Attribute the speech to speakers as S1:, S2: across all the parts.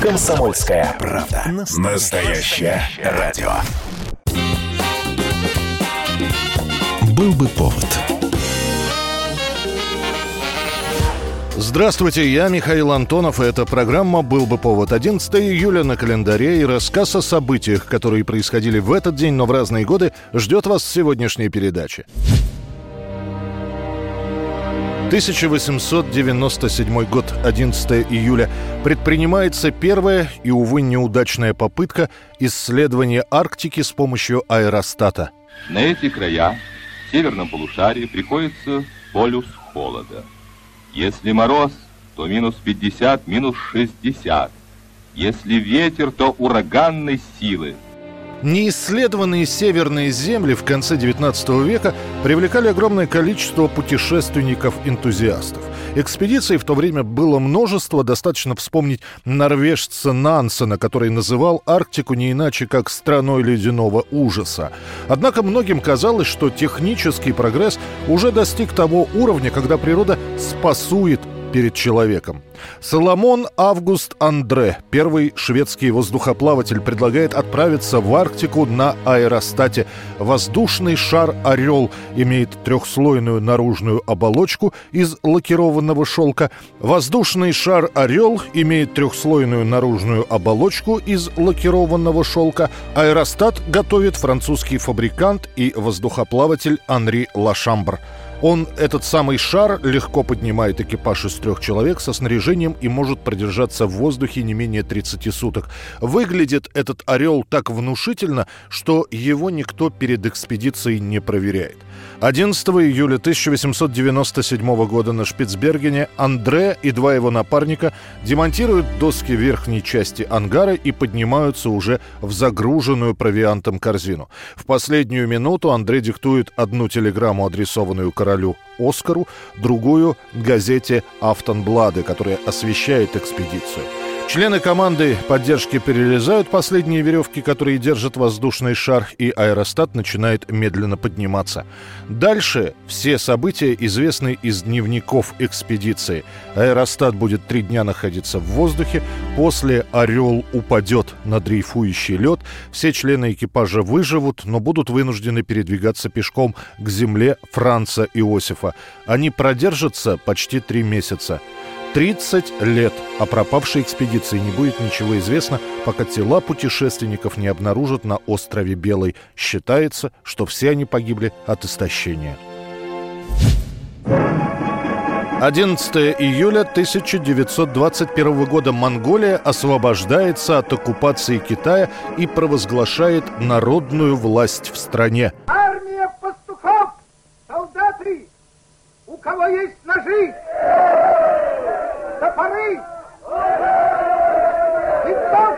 S1: Комсомольская правда. Настоящее радио.
S2: Был бы повод.
S3: Здравствуйте, я Михаил Антонов, и эта программа «Был бы повод». 11 июля на календаре и рассказ о событиях, которые происходили в этот день, но в разные годы, ждет вас в сегодняшней передаче. 1897 год, 11 июля. Предпринимается первая и, увы, неудачная попытка исследования Арктики с помощью аэростата.
S4: На эти края, в северном полушарии, приходится полюс холода. Если мороз, то минус 50, минус 60. Если ветер, то ураганной силы –
S3: Неисследованные северные земли в конце XIX века привлекали огромное количество путешественников-энтузиастов. Экспедиций в то время было множество, достаточно вспомнить норвежца Нансена, который называл Арктику не иначе, как страной ледяного ужаса. Однако многим казалось, что технический прогресс уже достиг того уровня, когда природа спасует перед человеком. Соломон Август Андре, первый шведский воздухоплаватель, предлагает отправиться в Арктику на аэростате. Воздушный шар «Орел» имеет трехслойную наружную оболочку из лакированного шелка. Воздушный шар «Орел» имеет трехслойную наружную оболочку из лакированного шелка. Аэростат готовит французский фабрикант и воздухоплаватель Анри Лашамбр. Он, этот самый шар, легко поднимает экипаж из трех человек со снаряжением и может продержаться в воздухе не менее 30 суток. Выглядит этот «Орел» так внушительно, что его никто перед экспедицией не проверяет. 11 июля 1897 года на Шпицбергене Андре и два его напарника демонтируют доски верхней части ангара и поднимаются уже в загруженную провиантом корзину. В последнюю минуту Андре диктует одну телеграмму, адресованную королю Оскару, другую — газете «Автонблады», которая освещает экспедицию. Члены команды поддержки перерезают последние веревки, которые держат воздушный шар, и аэростат начинает медленно подниматься. Дальше все события известны из дневников экспедиции. Аэростат будет три дня находиться в воздухе, после «Орел» упадет на дрейфующий лед, все члены экипажа выживут, но будут вынуждены передвигаться пешком к земле Франца Иосифа. Они продержатся почти три месяца. 30 лет о пропавшей экспедиции не будет ничего известно, пока тела путешественников не обнаружат на острове Белый. Считается, что все они погибли от истощения. 11 июля 1921 года Монголия освобождается от оккупации Китая и провозглашает народную власть в стране.
S5: Армия пастухов! Солдаты! У кого есть ножи? de Paris! Então,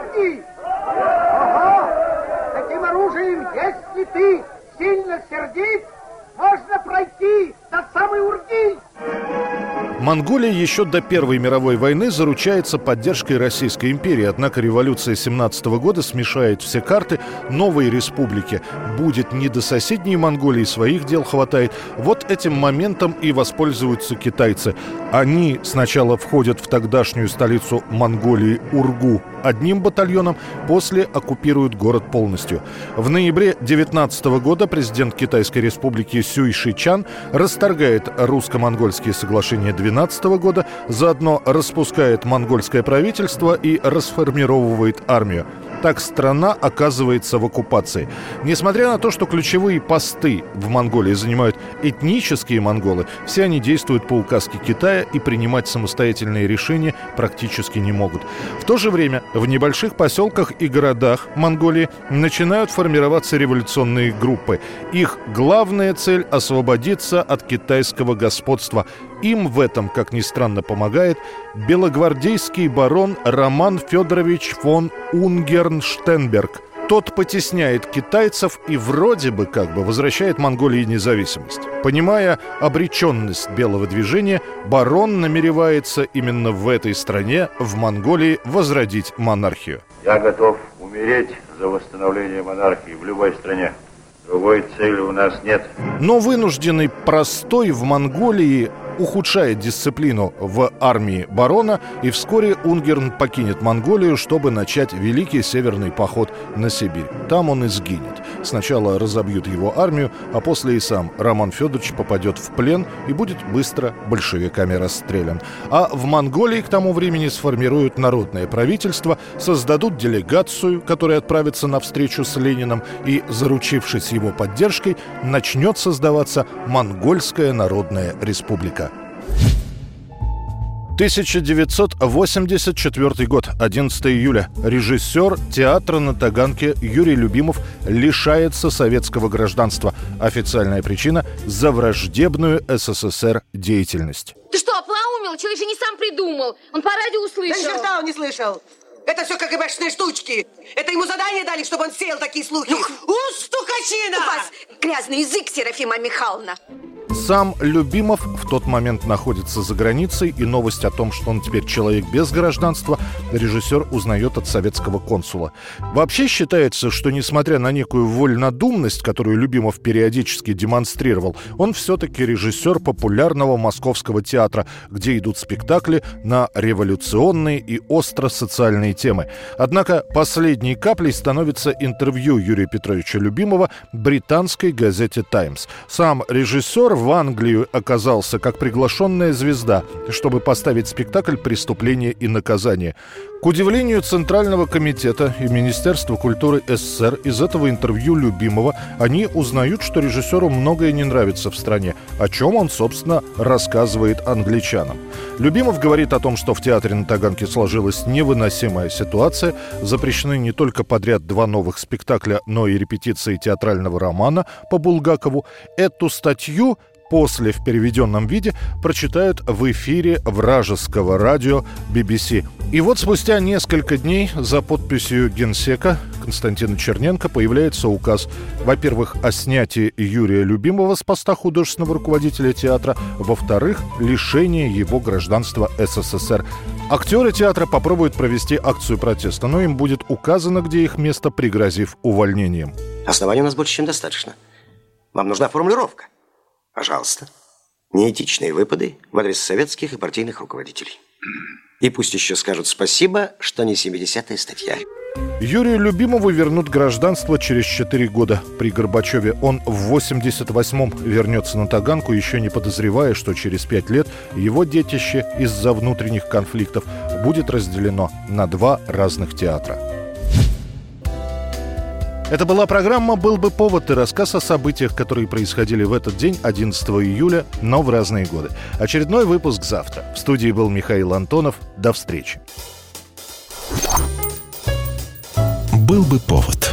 S3: Монголия еще до Первой мировой войны заручается поддержкой Российской империи, однако революция 17 года смешает все карты. Новой республике будет не до соседней Монголии, своих дел хватает. Вот этим моментом и воспользуются китайцы. Они сначала входят в тогдашнюю столицу Монголии Ургу одним батальоном, после оккупируют город полностью. В ноябре 19 года президент Китайской республики Сюй Шичан расторгает русско-монгольские соглашения 12 года, заодно распускает монгольское правительство и расформировывает армию. Так страна оказывается в оккупации. Несмотря на то, что ключевые посты в Монголии занимают этнические монголы, все они действуют по указке Китая и принимать самостоятельные решения практически не могут. В то же время в небольших поселках и городах Монголии начинают формироваться революционные группы. Их главная цель – освободиться от китайского господства. Им в этом, как ни странно, помогает белогвардейский барон Роман Федорович фон Унгернштенберг. Тот потесняет китайцев и вроде бы как бы возвращает Монголии независимость. Понимая обреченность белого движения, барон намеревается именно в этой стране, в Монголии, возродить монархию.
S6: Я готов умереть за восстановление монархии в любой стране. Другой цели у нас нет.
S3: Но вынужденный простой в Монголии ухудшает дисциплину в армии барона, и вскоре Унгерн покинет Монголию, чтобы начать великий северный поход на Сибирь. Там он и сгинет. Сначала разобьют его армию, а после и сам Роман Федорович попадет в плен и будет быстро большевиками расстрелян. А в Монголии к тому времени сформируют народное правительство, создадут делегацию, которая отправится на встречу с Лениным и, заручившись его поддержкой, начнет создаваться Монгольская Народная Республика. 1984 год, 11 июля. Режиссер театра на Таганке Юрий Любимов лишается советского гражданства. Официальная причина – за враждебную СССР деятельность.
S7: Ты что, оплаумил? Человек же не сам придумал. Он по радио услышал.
S8: Да ни черта он не слышал. Это все КГБшные штучки. Это ему задание дали, чтобы он сеял такие слухи. У, стукачина!
S7: У вас грязный язык, Серафима Михайловна.
S3: Сам Любимов в тот момент находится за границей, и новость о том, что он теперь человек без гражданства, режиссер узнает от советского консула. Вообще считается, что несмотря на некую вольнодумность, которую Любимов периодически демонстрировал, он все-таки режиссер популярного московского театра, где идут спектакли на революционные и остро-социальные темы. Однако последней каплей становится интервью Юрия Петровича Любимова британской газете «Таймс». Сам режиссер в Англию оказался как приглашенная звезда, чтобы поставить спектакль «Преступление и наказание». К удивлению Центрального комитета и Министерства культуры СССР из этого интервью Любимого они узнают, что режиссеру многое не нравится в стране, о чем он, собственно, рассказывает англичанам. Любимов говорит о том, что в театре на Таганке сложилась невыносимая ситуация, запрещены не только подряд два новых спектакля, но и репетиции театрального романа по Булгакову. Эту статью после в переведенном виде прочитают в эфире вражеского радио BBC. И вот спустя несколько дней за подписью генсека Константина Черненко появляется указ, во-первых, о снятии Юрия Любимого с поста художественного руководителя театра, во-вторых, лишение его гражданства СССР. Актеры театра попробуют провести акцию протеста, но им будет указано, где их место, пригрозив увольнением.
S9: Оснований у нас больше, чем достаточно. Вам нужна формулировка. Пожалуйста. Неэтичные выпады в адрес советских и партийных руководителей. И пусть еще скажут спасибо, что не 70-я статья.
S3: Юрию Любимову вернут гражданство через 4 года. При Горбачеве он в 88-м вернется на Таганку, еще не подозревая, что через 5 лет его детище из-за внутренних конфликтов будет разделено на два разных театра. Это была программа «Был бы повод» и рассказ о событиях, которые происходили в этот день, 11 июля, но в разные годы. Очередной выпуск завтра. В студии был Михаил Антонов. До встречи.
S2: «Был бы повод»